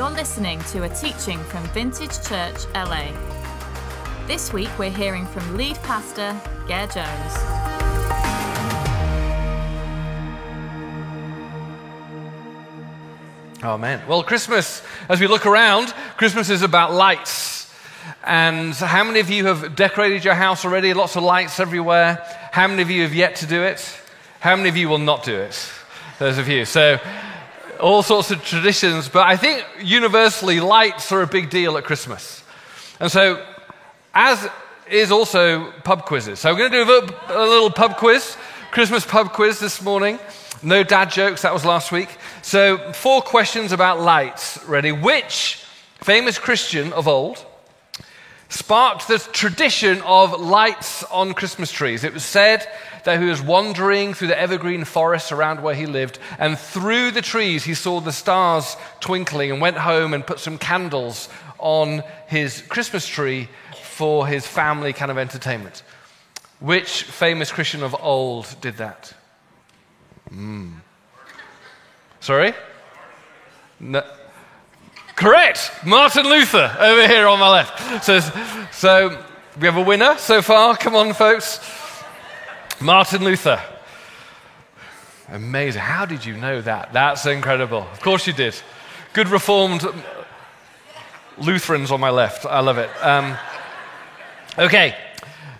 You're listening to a teaching from Vintage Church LA. This week we're hearing from lead pastor Ger Jones. Oh, man. Well, Christmas, as we look around, Christmas is about lights. And how many of you have decorated your house already? Lots of lights everywhere. How many of you have yet to do it? How many of you will not do it? Those of you. So, all sorts of traditions, but I think universally lights are a big deal at Christmas. And so, as is also pub quizzes. So, we're going to do a, a little pub quiz, Christmas pub quiz this morning. No dad jokes, that was last week. So, four questions about lights. Ready? Which famous Christian of old sparked the tradition of lights on Christmas trees? It was said that he was wandering through the evergreen forests around where he lived, and through the trees he saw the stars twinkling and went home and put some candles on his Christmas tree for his family kind of entertainment. Which famous Christian of old did that? Mm. Sorry? No. Correct. Martin Luther over here on my left. So, so we have a winner so far. Come on, folks. Martin Luther. Amazing. How did you know that? That's incredible. Of course you did. Good reformed Lutherans on my left. I love it. Um, okay.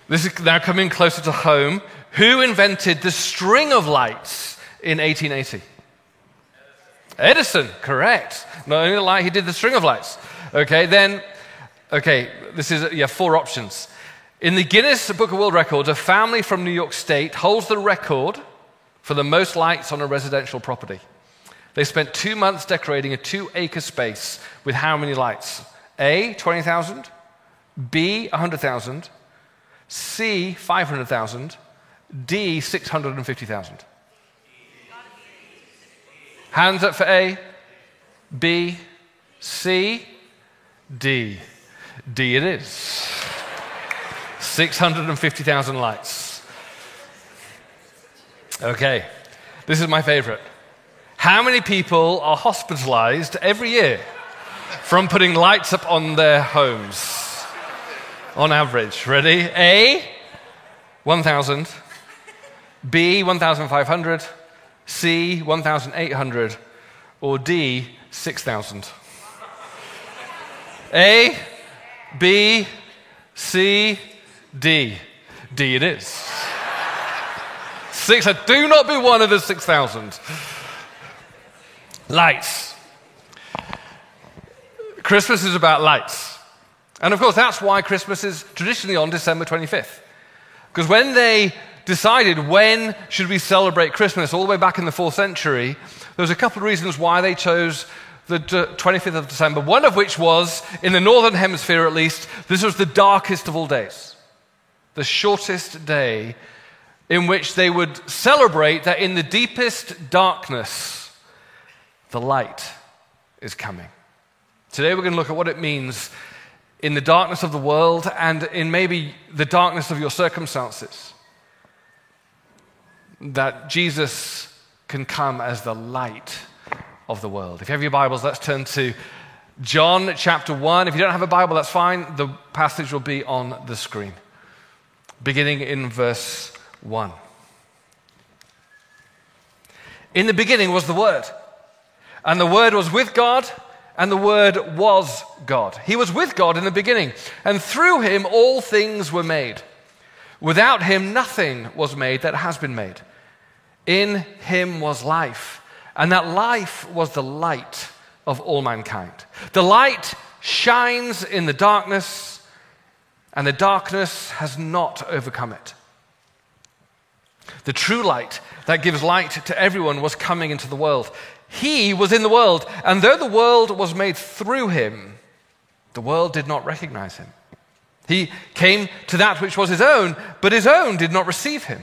This is now coming closer to home. Who invented the string of lights in 1880? Edison, correct. Not only the light, he did the string of lights. Okay, then, okay, this is, have four options. In the Guinness Book of World Records, a family from New York State holds the record for the most lights on a residential property. They spent two months decorating a two acre space with how many lights? A, 20,000, B, 100,000, C, 500,000, D, 650,000. Hands up for A, B, C, D. D it is. 650,000 lights. Okay, this is my favorite. How many people are hospitalized every year from putting lights up on their homes? On average. Ready? A, 1,000. B, 1,500. C, 1,800, or D, 6,000? A, B, C, D. D it is. Six, do not be one of the 6,000. Lights. Christmas is about lights. And of course, that's why Christmas is traditionally on December 25th. Because when they decided when should we celebrate Christmas all the way back in the fourth century, there was a couple of reasons why they chose the 25th of December, one of which was, in the northern hemisphere at least, this was the darkest of all days, the shortest day in which they would celebrate that in the deepest darkness, the light is coming. Today we're going to look at what it means in the darkness of the world and in maybe the darkness of your circumstances that Jesus can come as the light of the world. If you have your Bibles, let's turn to John chapter 1. If you don't have a Bible, that's fine. The passage will be on the screen, beginning in verse 1. In the beginning was the Word, and the Word was with God, and the Word was God. He was with God in the beginning, and through him all things were made. Without him, nothing was made that has been made. In him was life, and that life was the light of all mankind. The light shines in the darkness, and the darkness has not overcome it. The true light that gives light to everyone was coming into the world. He was in the world, and though the world was made through him, the world did not recognize him. He came to that which was his own, but his own did not receive him.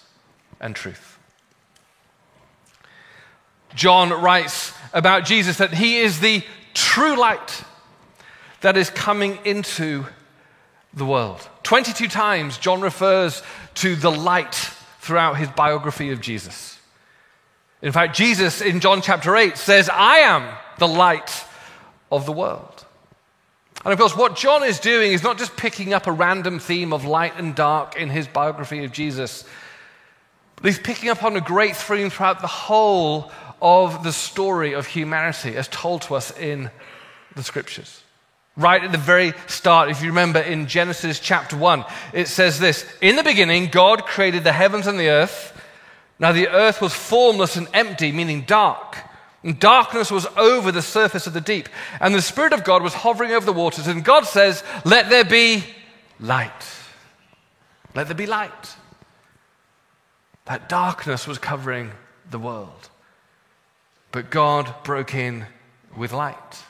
and truth. John writes about Jesus that he is the true light that is coming into the world. 22 times John refers to the light throughout his biography of Jesus. In fact, Jesus in John chapter 8 says, I am the light of the world. And of course, what John is doing is not just picking up a random theme of light and dark in his biography of Jesus, but he's picking up on a great theme throughout the whole of the story of humanity as told to us in the scriptures. Right at the very start, if you remember in Genesis chapter 1, it says this In the beginning, God created the heavens and the earth. Now the earth was formless and empty, meaning dark. And darkness was over the surface of the deep. And the Spirit of God was hovering over the waters. And God says, Let there be light. Let there be light. That darkness was covering the world. But God broke in with light.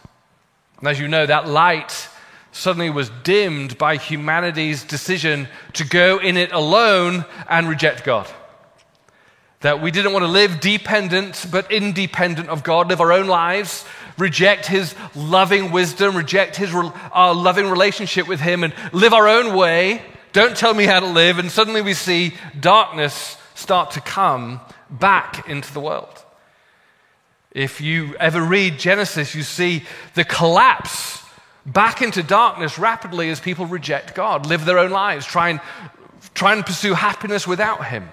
And as you know, that light suddenly was dimmed by humanity's decision to go in it alone and reject God. That we didn't want to live dependent but independent of God, live our own lives, reject His loving wisdom, reject His our loving relationship with Him, and live our own way. Don't tell me how to live. And suddenly we see darkness start to come back into the world. If you ever read Genesis, you see the collapse back into darkness rapidly as people reject God, live their own lives, try and, try and pursue happiness without Him.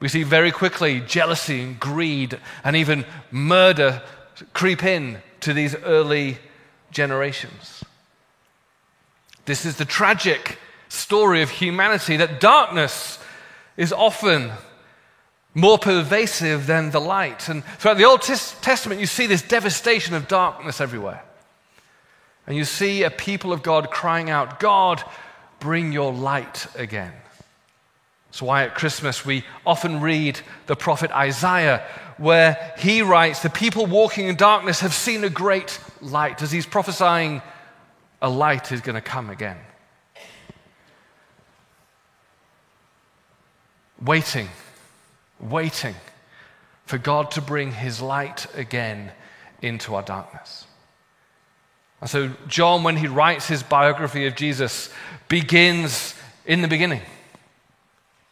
We see very quickly jealousy and greed and even murder creep in to these early generations. This is the tragic story of humanity that darkness is often more pervasive than the light. And throughout the Old Testament, you see this devastation of darkness everywhere. And you see a people of God crying out, God, bring your light again. That's why at Christmas we often read the prophet Isaiah, where he writes, The people walking in darkness have seen a great light, as he's prophesying, a light is going to come again. Waiting waiting for God to bring his light again into our darkness. And so, John, when he writes his biography of Jesus, begins in the beginning.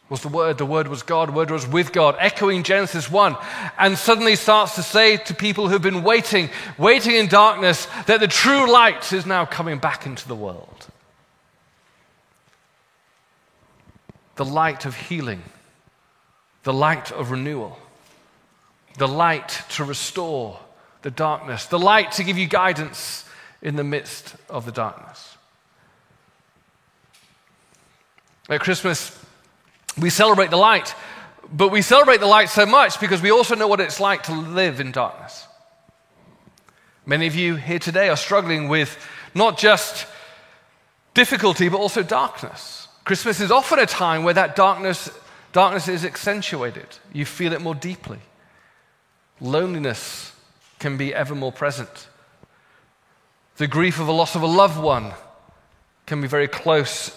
Was the Word, the Word was God, the Word was with God, echoing Genesis 1, and suddenly starts to say to people who've been waiting, waiting in darkness, that the true light is now coming back into the world. The light of healing, the light of renewal, the light to restore the darkness, the light to give you guidance in the midst of the darkness. At Christmas, we celebrate the light, but we celebrate the light so much because we also know what it's like to live in darkness. Many of you here today are struggling with not just difficulty, but also darkness. Christmas is often a time where that darkness Darkness is accentuated, you feel it more deeply. Loneliness can be ever more present. The grief of the loss of a loved one can be very close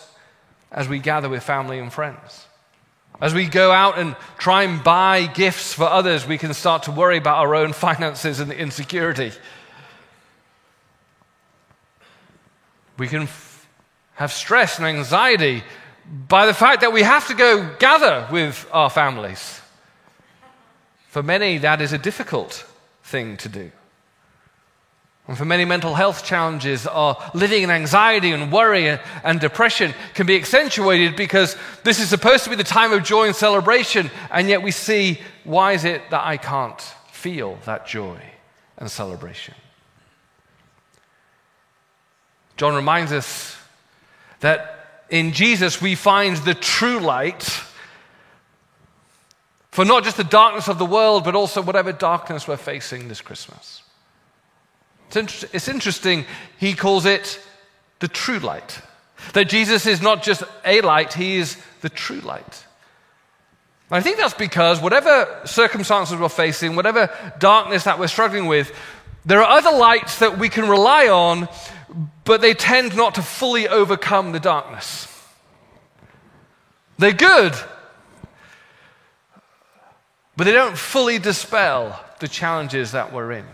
as we gather with family and friends. As we go out and try and buy gifts for others, we can start to worry about our own finances and the insecurity. We can have stress and anxiety by the fact that we have to go gather with our families. For many, that is a difficult thing to do. And for many, mental health challenges are living in anxiety and worry and depression can be accentuated because this is supposed to be the time of joy and celebration, and yet we see why is it that I can't feel that joy and celebration? John reminds us that in Jesus we find the true light for not just the darkness of the world, but also whatever darkness we're facing this Christmas. It's, inter- it's interesting, he calls it the true light. That Jesus is not just a light, he is the true light. I think that's because whatever circumstances we're facing, whatever darkness that we're struggling with, there are other lights that we can rely on, but they tend not to fully overcome the darkness. They're good, but they don't fully dispel the challenges that we're in.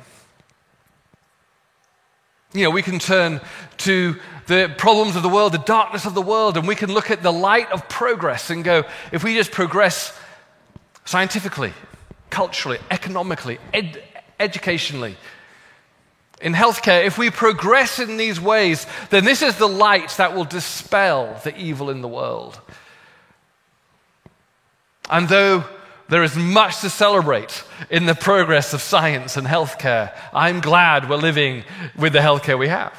You know, we can turn to the problems of the world, the darkness of the world, and we can look at the light of progress and go, if we just progress scientifically, culturally, economically, ed- educationally, in healthcare, if we progress in these ways, then this is the light that will dispel the evil in the world. And though there is much to celebrate in the progress of science and healthcare, I'm glad we're living with the healthcare we have.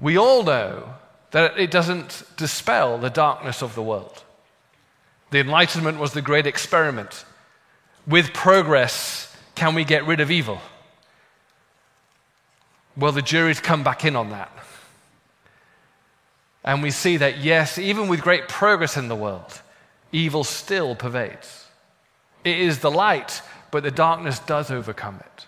We all know that it doesn't dispel the darkness of the world. The Enlightenment was the great experiment. With progress, can we get rid of evil? Well, the jury's come back in on that. And we see that, yes, even with great progress in the world, evil still pervades. It is the light, but the darkness does overcome it.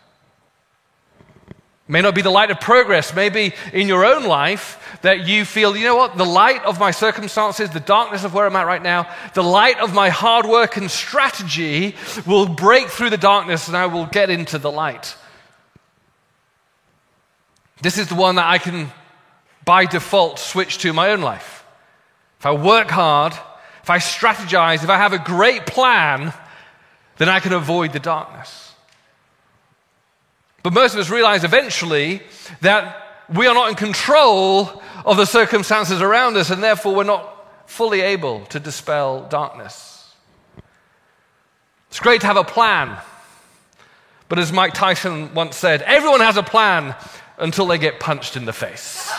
May not be the light of progress. Maybe in your own life that you feel, you know what, the light of my circumstances, the darkness of where I'm at right now, the light of my hard work and strategy will break through the darkness and I will get into the light. This is the one that I can, by default, switch to my own life. If I work hard, if I strategize, if I have a great plan, then I can avoid the darkness. But most of us realize eventually that we are not in control of the circumstances around us, and therefore we're not fully able to dispel darkness. It's great to have a plan. But as Mike Tyson once said, everyone has a plan until they get punched in the face.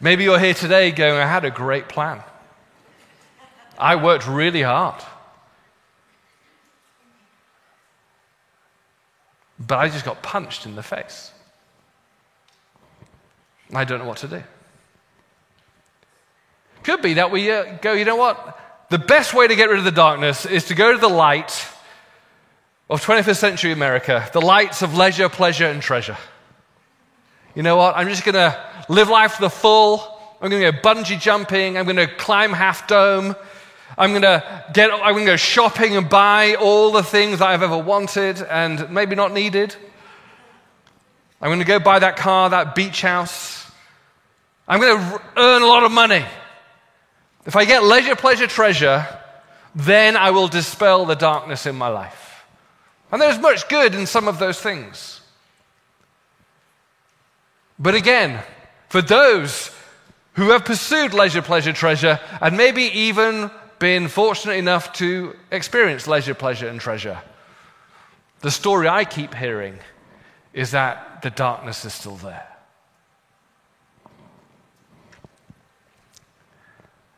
Maybe you're here today going, I had a great plan. I worked really hard. But I just got punched in the face. I don't know what to do. Could be that we uh, go, you know what? The best way to get rid of the darkness is to go to the light of 21st century America, the lights of leisure, pleasure, and treasure. You know what? I'm just going to live life to the full. I'm going to go bungee jumping. I'm going to climb Half Dome. I'm going to get, I'm going to go shopping and buy all the things I've ever wanted and maybe not needed. I'm going to go buy that car, that beach house. I'm going to earn a lot of money. If I get leisure, pleasure, treasure, then I will dispel the darkness in my life. And there's much good in some of those things. But again, for those who have pursued leisure, pleasure, treasure, and maybe even been fortunate enough to experience leisure, pleasure, and treasure. The story I keep hearing is that the darkness is still there.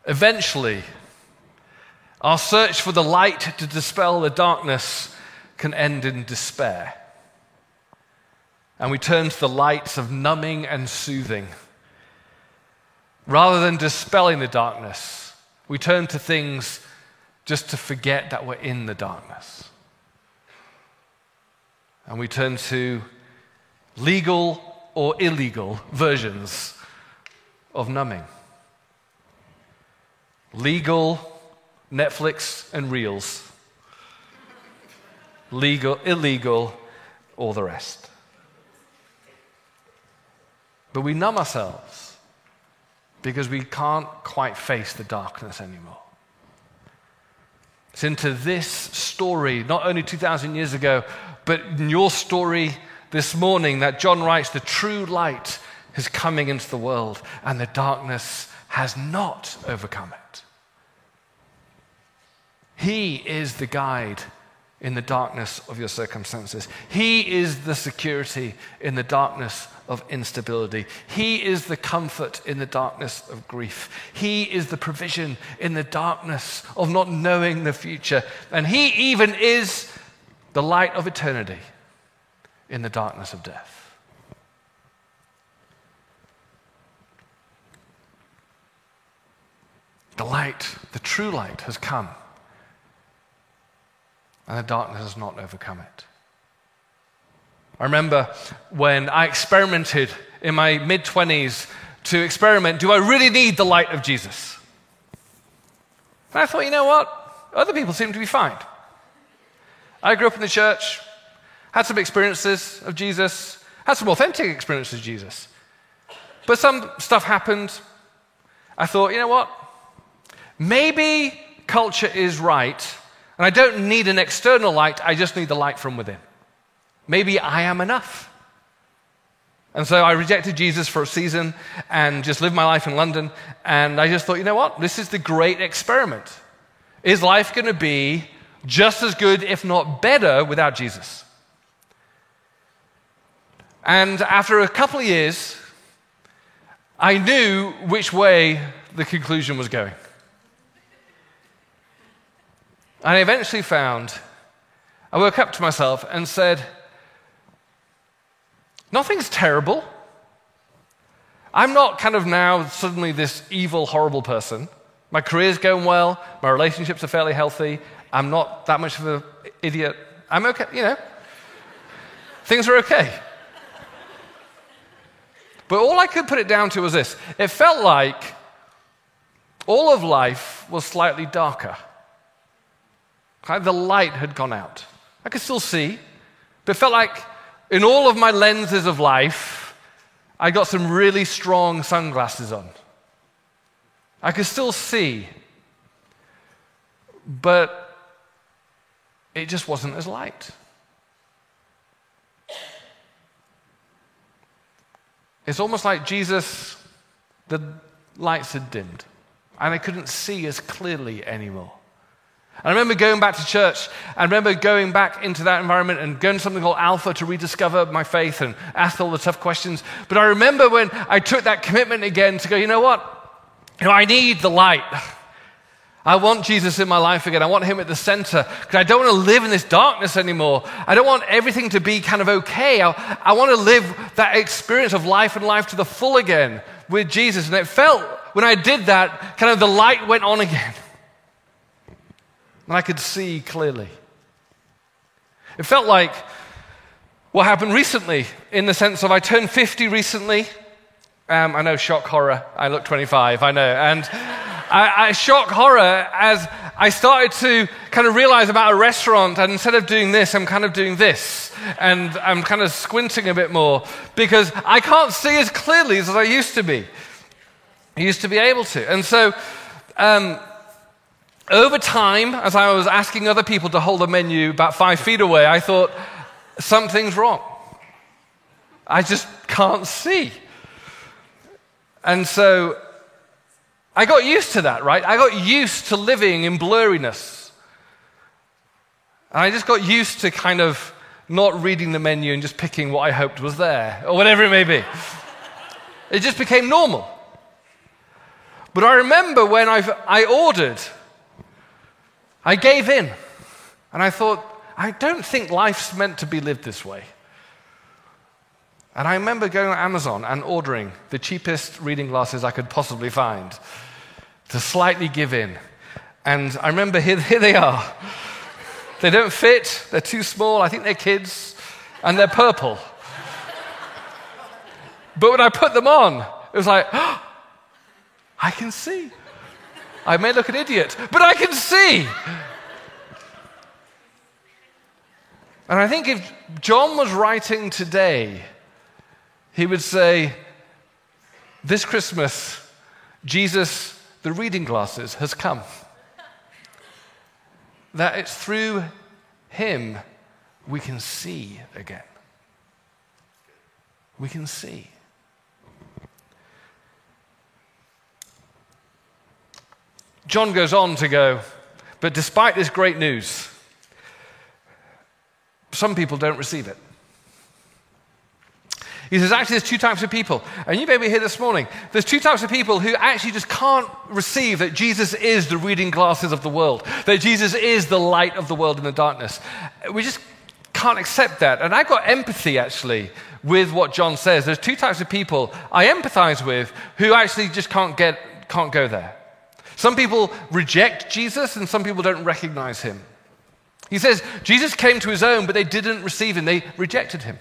Eventually, our search for the light to dispel the darkness can end in despair. And we turn to the lights of numbing and soothing. Rather than dispelling the darkness, we turn to things just to forget that we're in the darkness. And we turn to legal or illegal versions of numbing. Legal Netflix and Reels. Legal, illegal, all the rest. But we numb ourselves because we can't quite face the darkness anymore. It's into this story, not only 2,000 years ago, but in your story this morning, that John writes the true light is coming into the world, and the darkness has not overcome it. He is the guide in the darkness of your circumstances. He is the security in the darkness of instability. He is the comfort in the darkness of grief. He is the provision in the darkness of not knowing the future. And He even is the light of eternity in the darkness of death. The light, the true light, has come, and the darkness has not overcome it. I remember when I experimented in my mid 20s to experiment do I really need the light of Jesus? And I thought, you know what? Other people seem to be fine. I grew up in the church, had some experiences of Jesus, had some authentic experiences of Jesus. But some stuff happened. I thought, you know what? Maybe culture is right, and I don't need an external light, I just need the light from within. Maybe I am enough. And so I rejected Jesus for a season and just lived my life in London. And I just thought, you know what? This is the great experiment. Is life going to be just as good, if not better, without Jesus? And after a couple of years, I knew which way the conclusion was going. And I eventually found, I woke up to myself and said, Nothing's terrible. I'm not kind of now suddenly this evil, horrible person. My career's going well. My relationships are fairly healthy. I'm not that much of an idiot. I'm okay, you know. Things are okay. But all I could put it down to was this it felt like all of life was slightly darker. Like the light had gone out. I could still see, but it felt like in all of my lenses of life, I got some really strong sunglasses on. I could still see, but it just wasn't as light. It's almost like Jesus, the lights had dimmed, and I couldn't see as clearly anymore. I remember going back to church. I remember going back into that environment and going to something called Alpha to rediscover my faith and ask all the tough questions. But I remember when I took that commitment again to go, you know what? You know, I need the light. I want Jesus in my life again. I want him at the center because I don't want to live in this darkness anymore. I don't want everything to be kind of okay. I, I want to live that experience of life and life to the full again with Jesus. And it felt, when I did that, kind of the light went on again and I could see clearly. It felt like what happened recently, in the sense of I turned 50 recently. Um, I know, shock horror. I look 25, I know. And I, I shock horror as I started to kind of realize about a restaurant, and instead of doing this, I'm kind of doing this. And I'm kind of squinting a bit more because I can't see as clearly as I used to be. I used to be able to. And so, um, over time, as I was asking other people to hold a menu about five feet away, I thought, something's wrong. I just can't see. And so I got used to that, right? I got used to living in blurriness. And I just got used to kind of not reading the menu and just picking what I hoped was there, or whatever it may be. it just became normal. But I remember when I've, I ordered I gave in. And I thought, I don't think life's meant to be lived this way. And I remember going on Amazon and ordering the cheapest reading glasses I could possibly find to slightly give in. And I remember here, here they are. They don't fit, they're too small, I think they're kids, and they're purple. but when I put them on, it was like, oh, I can see. I may look an idiot, but I can see. And I think if John was writing today, he would say, This Christmas, Jesus, the reading glasses, has come. That it's through him we can see again. We can see. John goes on to go, but despite this great news, some people don't receive it. He says, actually, there's two types of people. And you may be here this morning. There's two types of people who actually just can't receive that Jesus is the reading glasses of the world, that Jesus is the light of the world in the darkness. We just can't accept that. And I've got empathy, actually, with what John says. There's two types of people I empathize with who actually just can't, get, can't go there. Some people reject Jesus and some people don't recognize him. He says Jesus came to his own, but they didn't receive him, they rejected him.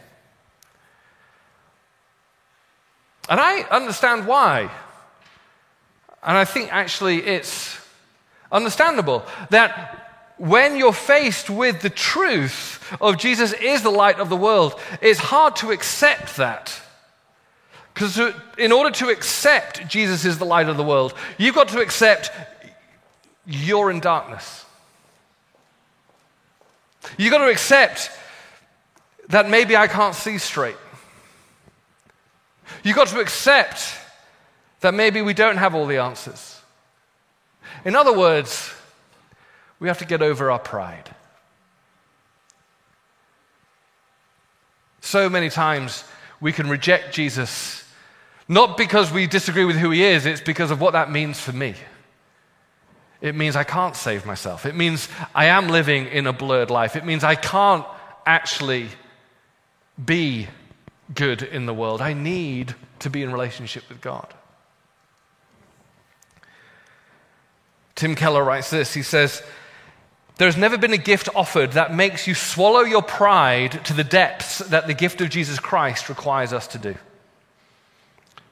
And I understand why. And I think actually it's understandable that when you're faced with the truth of Jesus is the light of the world, it's hard to accept that. Because in order to accept Jesus is the light of the world, you've got to accept you're in darkness. You've got to accept that maybe I can't see straight. You've got to accept that maybe we don't have all the answers. In other words, we have to get over our pride. So many times we can reject Jesus, not because we disagree with who he is, it's because of what that means for me. It means I can't save myself. It means I am living in a blurred life. It means I can't actually be good in the world. I need to be in relationship with God. Tim Keller writes this he says, There's never been a gift offered that makes you swallow your pride to the depths that the gift of Jesus Christ requires us to do.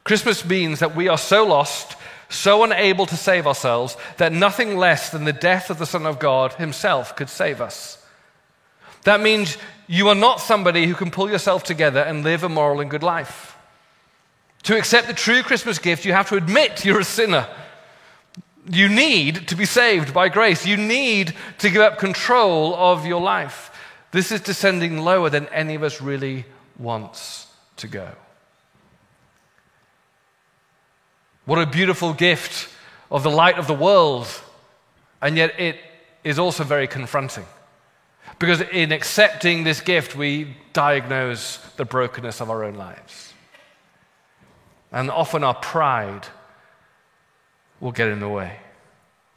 Christmas means that we are so lost so unable to save ourselves that nothing less than the death of the Son of God himself could save us. That means you are not somebody who can pull yourself together and live a moral and good life. To accept the true Christmas gift, you have to admit you're a sinner. You need to be saved by grace. You need to give up control of your life. This is descending lower than any of us really wants to go. What a beautiful gift of the light of the world. And yet it is also very confronting. Because in accepting this gift, we diagnose the brokenness of our own lives. And often our pride will get in the way.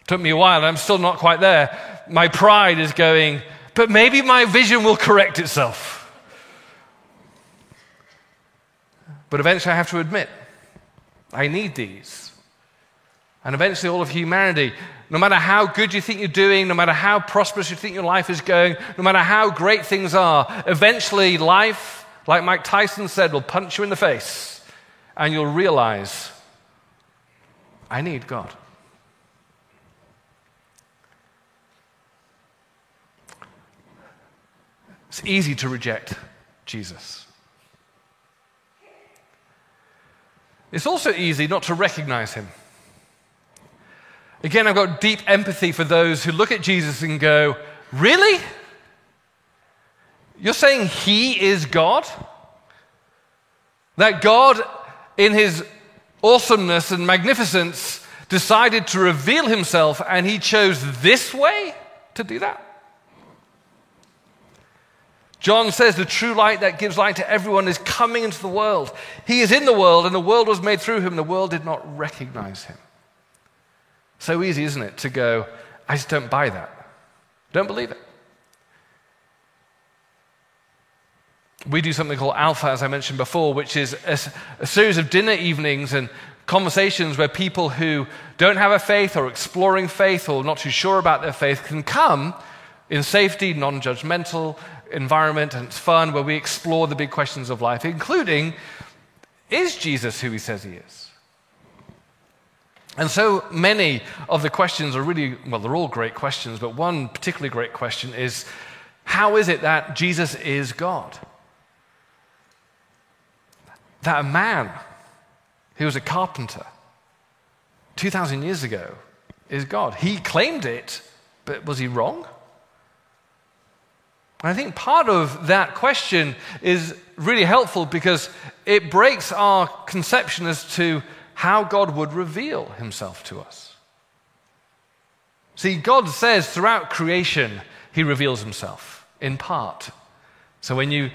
It took me a while, I'm still not quite there. My pride is going, but maybe my vision will correct itself. But eventually I have to admit, I need these. And eventually, all of humanity, no matter how good you think you're doing, no matter how prosperous you think your life is going, no matter how great things are, eventually life, like Mike Tyson said, will punch you in the face and you'll realize, I need God. It's easy to reject Jesus. It's also easy not to recognize him. Again, I've got deep empathy for those who look at Jesus and go, Really? You're saying he is God? That God, in his awesomeness and magnificence, decided to reveal himself and he chose this way to do that? John says the true light that gives light to everyone is coming into the world. He is in the world, and the world was made through him. The world did not recognize him. So easy, isn't it, to go, I just don't buy that. Don't believe it. We do something called Alpha, as I mentioned before, which is a, a series of dinner evenings and conversations where people who don't have a faith or exploring faith or not too sure about their faith can come in safety, non judgmental, environment and it's fun where we explore the big questions of life, including is Jesus who he says he is? And so many of the questions are really, well, they're all great questions, but one particularly great question is how is it that Jesus is God? That a man who was a carpenter 2,000 years ago is God. He claimed it, but was he wrong? I think part of that question is really helpful because it breaks our conception as to how God would reveal himself to us. See, God says throughout creation, he reveals himself in part. So when you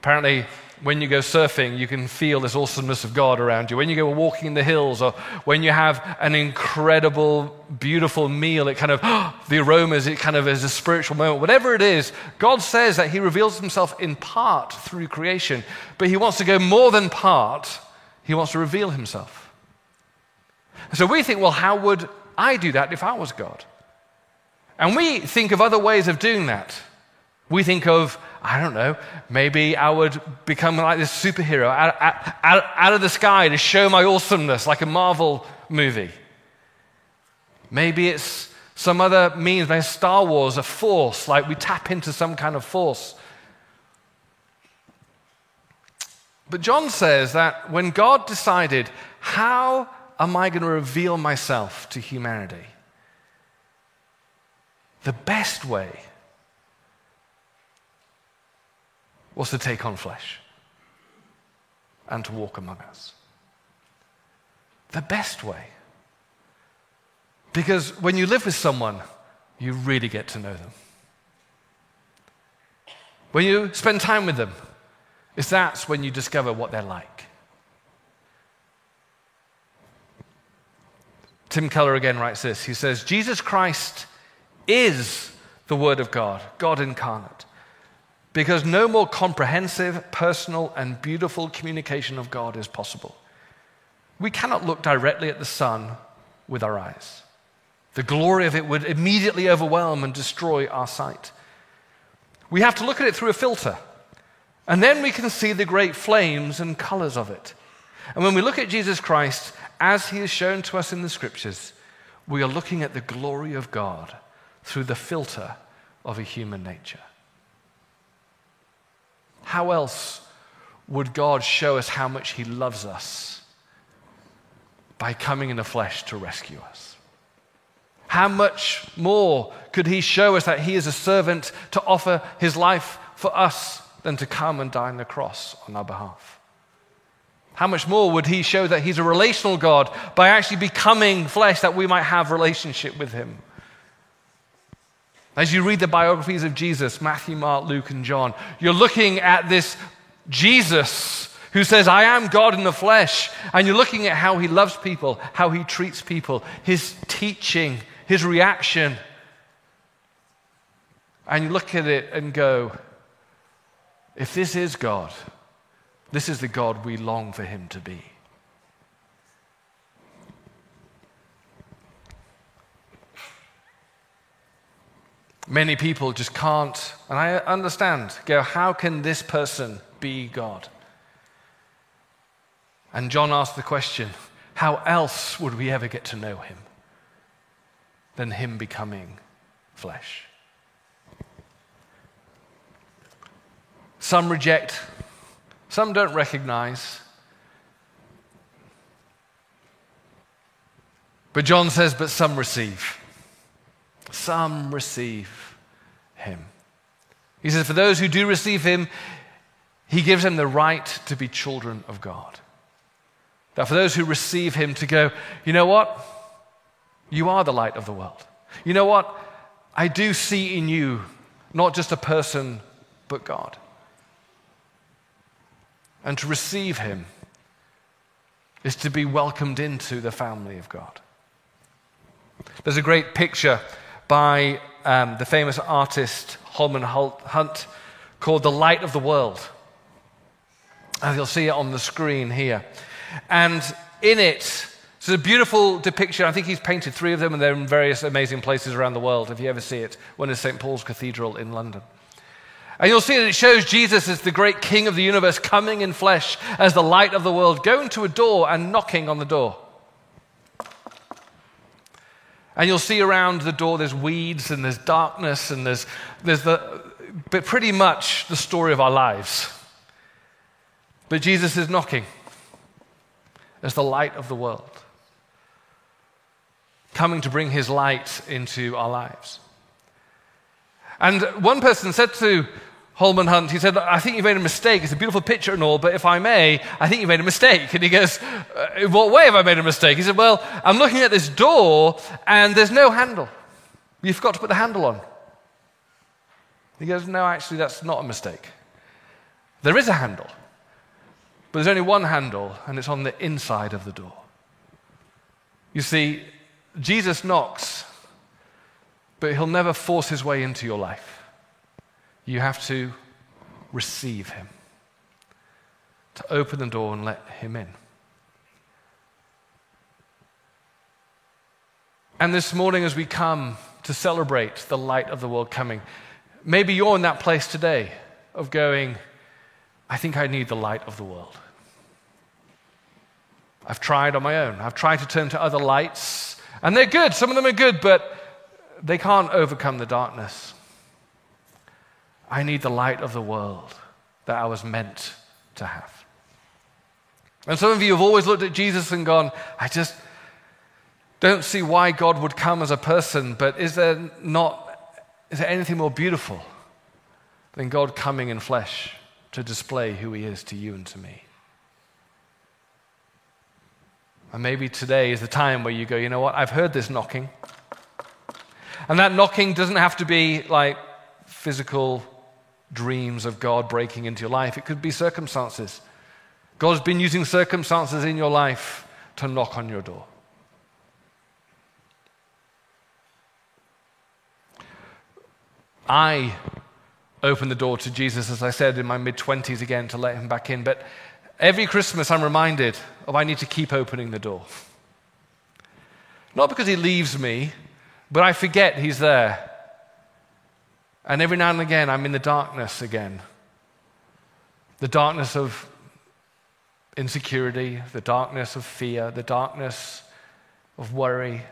apparently when you go surfing, you can feel this awesomeness of God around you. When you go walking in the hills, or when you have an incredible, beautiful meal, it kind of, the aromas, it kind of is a spiritual moment. Whatever it is, God says that He reveals Himself in part through creation, but He wants to go more than part, He wants to reveal Himself. So we think, well, how would I do that if I was God? And we think of other ways of doing that. We think of, I don't know, maybe I would become like this superhero out, out, out of the sky to show my awesomeness, like a Marvel movie. Maybe it's some other means, maybe Star Wars, a force, like we tap into some kind of force. But John says that when God decided, how am I going to reveal myself to humanity? The best way was to take on flesh and to walk among us. The best way. Because when you live with someone, you really get to know them. When you spend time with them, it's that's when you discover what they're like. Tim Keller again writes this. He says, Jesus Christ is the Word of God, God incarnate. Because no more comprehensive, personal, and beautiful communication of God is possible. We cannot look directly at the sun with our eyes. The glory of it would immediately overwhelm and destroy our sight. We have to look at it through a filter, and then we can see the great flames and colors of it. And when we look at Jesus Christ as he is shown to us in the scriptures, we are looking at the glory of God through the filter of a human nature. How else would God show us how much he loves us? By coming in the flesh to rescue us. How much more could he show us that he is a servant to offer his life for us than to come and die on the cross on our behalf? How much more would he show that he's a relational God by actually becoming flesh that we might have relationship with him? As you read the biographies of Jesus, Matthew, Mark, Luke, and John, you're looking at this Jesus who says, I am God in the flesh. And you're looking at how he loves people, how he treats people, his teaching, his reaction. And you look at it and go, if this is God, this is the God we long for him to be. Many people just can't, and I understand, go, how can this person be God? And John asked the question how else would we ever get to know him than him becoming flesh? Some reject, some don't recognize. But John says, but some receive. Some receive him. He says, for those who do receive him, he gives them the right to be children of God. That for those who receive him to go, you know what? You are the light of the world. You know what? I do see in you not just a person, but God. And to receive him is to be welcomed into the family of God. There's a great picture by um, the famous artist Holman Hunt called The Light of the World. As you'll see it on the screen here. And in it, it's a beautiful depiction. I think he's painted three of them, and they're in various amazing places around the world. If you ever see it, one is St. Paul's Cathedral in London. And you'll see that it shows Jesus as the great king of the universe coming in flesh as the light of the world, going to a door and knocking on the door. And you'll see around the door there's weeds and there's darkness and there's, there's the, but pretty much the story of our lives. But Jesus is knocking as the light of the world, coming to bring his light into our lives. And one person said to Holman Hunt, he said, I think you've made a mistake. It's a beautiful picture and all, but if I may, I think you've made a mistake. And he goes, uh, In what way have I made a mistake? He said, Well, I'm looking at this door and there's no handle. You forgot to put the handle on. He goes, No, actually, that's not a mistake. There is a handle. But there's only one handle, and it's on the inside of the door. You see, Jesus knocks, but he'll never force his way into your life. You have to receive him, to open the door and let him in. And this morning, as we come to celebrate the light of the world coming, maybe you're in that place today of going, I think I need the light of the world. I've tried on my own. I've tried to turn to other lights, and they're good. Some of them are good, but they can't overcome the darkness. I need the light of the world that I was meant to have. And some of you have always looked at Jesus and gone, I just don't see why God would come as a person, but is there not, is there anything more beautiful than God coming in flesh to display who he is to you and to me? And maybe today is the time where you go, you know what, I've heard this knocking. And that knocking doesn't have to be like physical dreams of God breaking into your life, it could be circumstances. God's been using circumstances in your life to knock on your door. I opened the door to Jesus, as I said, in my mid 20s again to let him back in. But every Christmas, I'm reminded of I need to keep opening the door. Not because he leaves me, but I forget he's there. And every now and again, I'm in the darkness again. The darkness of insecurity, the darkness of fear, the darkness of worry.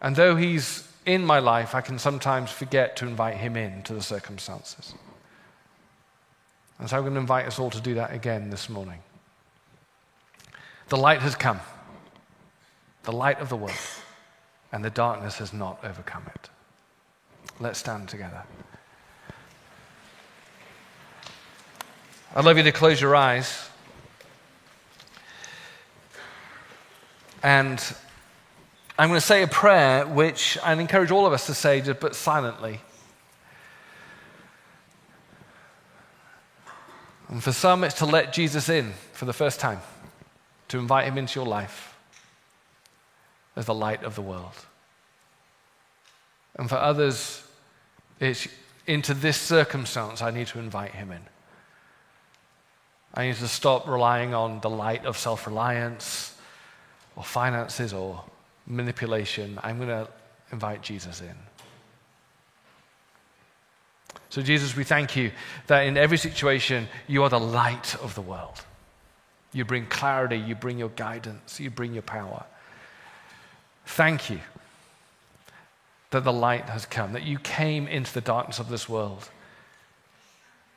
And though He's in my life, I can sometimes forget to invite Him into the circumstances. And so I'm going to invite us all to do that again this morning. The light has come, the light of the world, and the darkness has not overcome it. Let's stand together. I'd love you to close your eyes. And I'm going to say a prayer which I'd encourage all of us to say, but silently. And for some, it's to let Jesus in for the first time, to invite him into your life as the light of the world. And for others, it's into this circumstance I need to invite him in. I need to stop relying on the light of self reliance or finances or manipulation. I'm going to invite Jesus in. So, Jesus, we thank you that in every situation, you are the light of the world. You bring clarity, you bring your guidance, you bring your power. Thank you that the light has come, that you came into the darkness of this world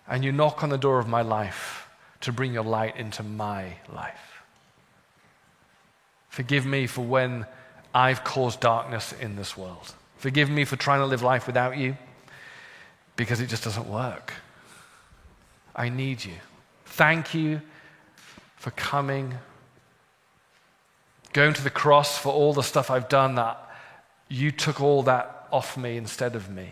and you knock on the door of my life to bring your light into my life. Forgive me for when I've caused darkness in this world. Forgive me for trying to live life without you because it just doesn't work. I need you. Thank you for coming, going to the cross for all the stuff I've done that you took all that off me instead of me.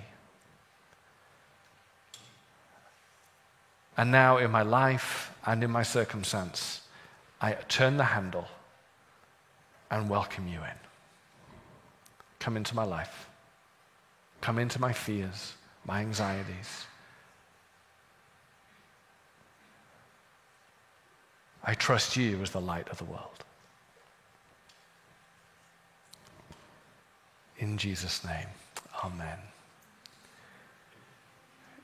And now, in my life and in my circumstance, I turn the handle and welcome you in. Come into my life. Come into my fears, my anxieties. I trust you as the light of the world. In Jesus' name, amen.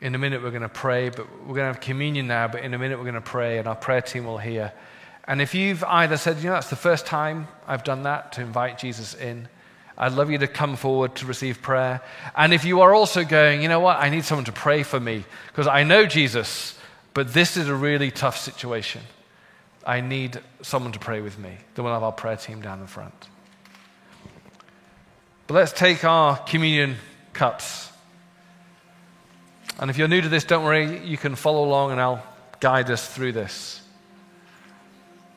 In a minute, we're going to pray, but we're going to have communion now. But in a minute, we're going to pray, and our prayer team will hear. And if you've either said, you know, that's the first time I've done that to invite Jesus in, I'd love you to come forward to receive prayer. And if you are also going, you know what, I need someone to pray for me because I know Jesus, but this is a really tough situation. I need someone to pray with me. Then we'll have our prayer team down in front. But let's take our communion cups. And if you're new to this, don't worry, you can follow along and I'll guide us through this.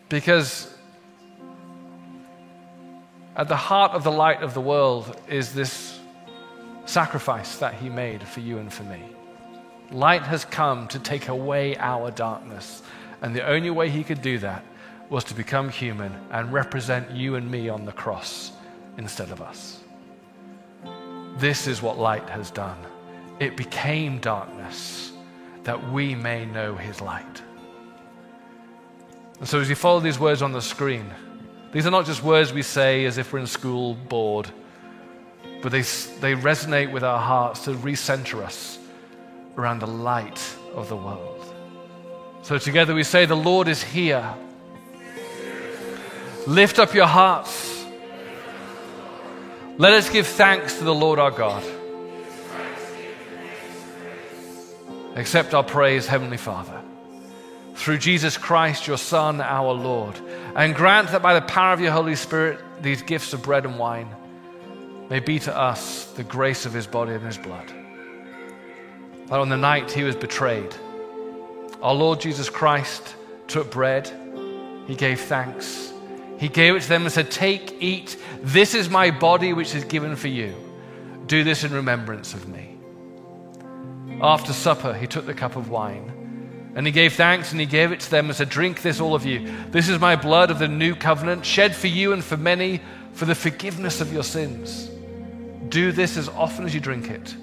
Because at the heart of the light of the world is this sacrifice that he made for you and for me. Light has come to take away our darkness. And the only way he could do that was to become human and represent you and me on the cross instead of us. This is what light has done. It became darkness that we may know his light. And so, as you follow these words on the screen, These are not just words we say as if we're in school bored, but they, they resonate with our hearts to recenter us around the light of the world. So together we say, The Lord is here. Lift up your hearts. Let us give thanks to the Lord our God. Accept our praise, Heavenly Father, through Jesus Christ, your Son, our Lord, and grant that by the power of your Holy Spirit, these gifts of bread and wine may be to us the grace of his body and his blood. That on the night he was betrayed, our Lord Jesus Christ took bread, he gave thanks he gave it to them and said, Take, eat. This is my body which is given for you. Do this in remembrance of me. After supper, he took the cup of wine and he gave thanks and he gave it to them and said, Drink this, all of you. This is my blood of the new covenant, shed for you and for many for the forgiveness of your sins. Do this as often as you drink it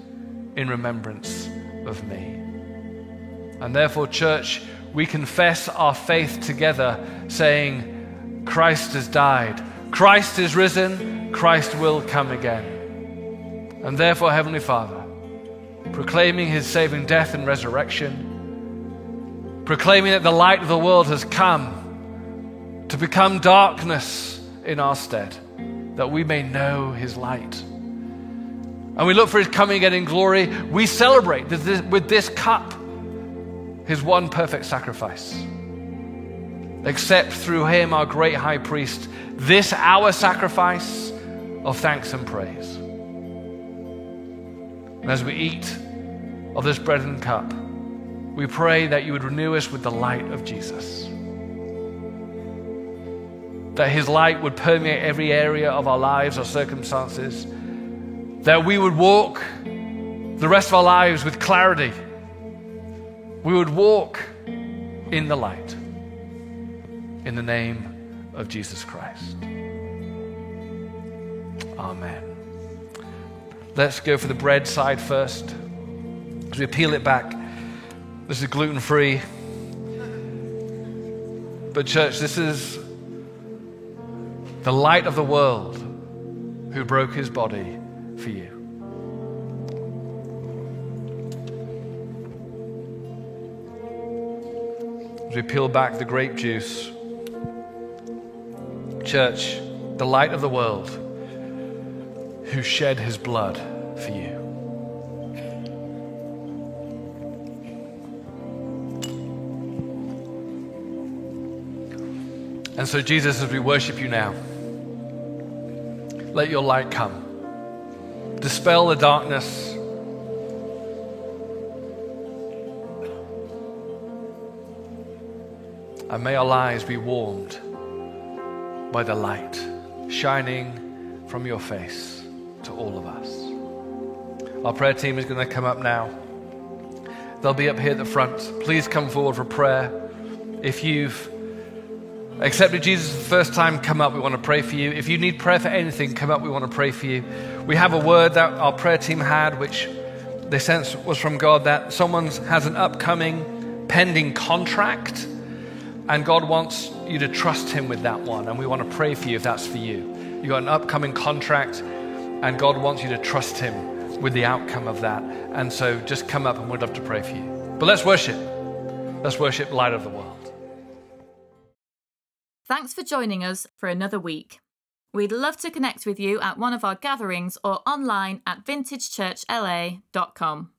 in remembrance of me. And therefore, church, we confess our faith together, saying, Christ has died. Christ is risen. Christ will come again. And therefore, Heavenly Father, proclaiming his saving death and resurrection, proclaiming that the light of the world has come to become darkness in our stead, that we may know his light. And we look for his coming again in glory. We celebrate with this cup his one perfect sacrifice accept through him, our great high priest, this our sacrifice of thanks and praise. And as we eat of this bread and cup, we pray that you would renew us with the light of Jesus. That his light would permeate every area of our lives or circumstances. That we would walk the rest of our lives with clarity. We would walk in the light in the name of Jesus Christ. Amen. Let's go for the bread side first. As we peel it back, this is gluten free. But, church, this is the light of the world who broke his body for you. As we peel back the grape juice, Church, the light of the world, who shed his blood for you. And so, Jesus, as we worship you now, let your light come. Dispel the darkness. And may our lives be warmed by the light shining from your face to all of us. Our prayer team is going to come up now. They'll be up here at the front. Please come forward for prayer. If you've accepted Jesus for the first time, come up. We want to pray for you. If you need prayer for anything, come up. We want to pray for you. We have a word that our prayer team had, which they sense was from God, that someone has an upcoming pending contract and God wants you to trust Him with that one. And we want to pray for you if that's for you. You've got an upcoming contract, and God wants you to trust Him with the outcome of that. And so just come up and we'd love to pray for you. But let's worship. Let's worship light of the world. Thanks for joining us for another week. We'd love to connect with you at one of our gatherings or online at vintagechurchla.com.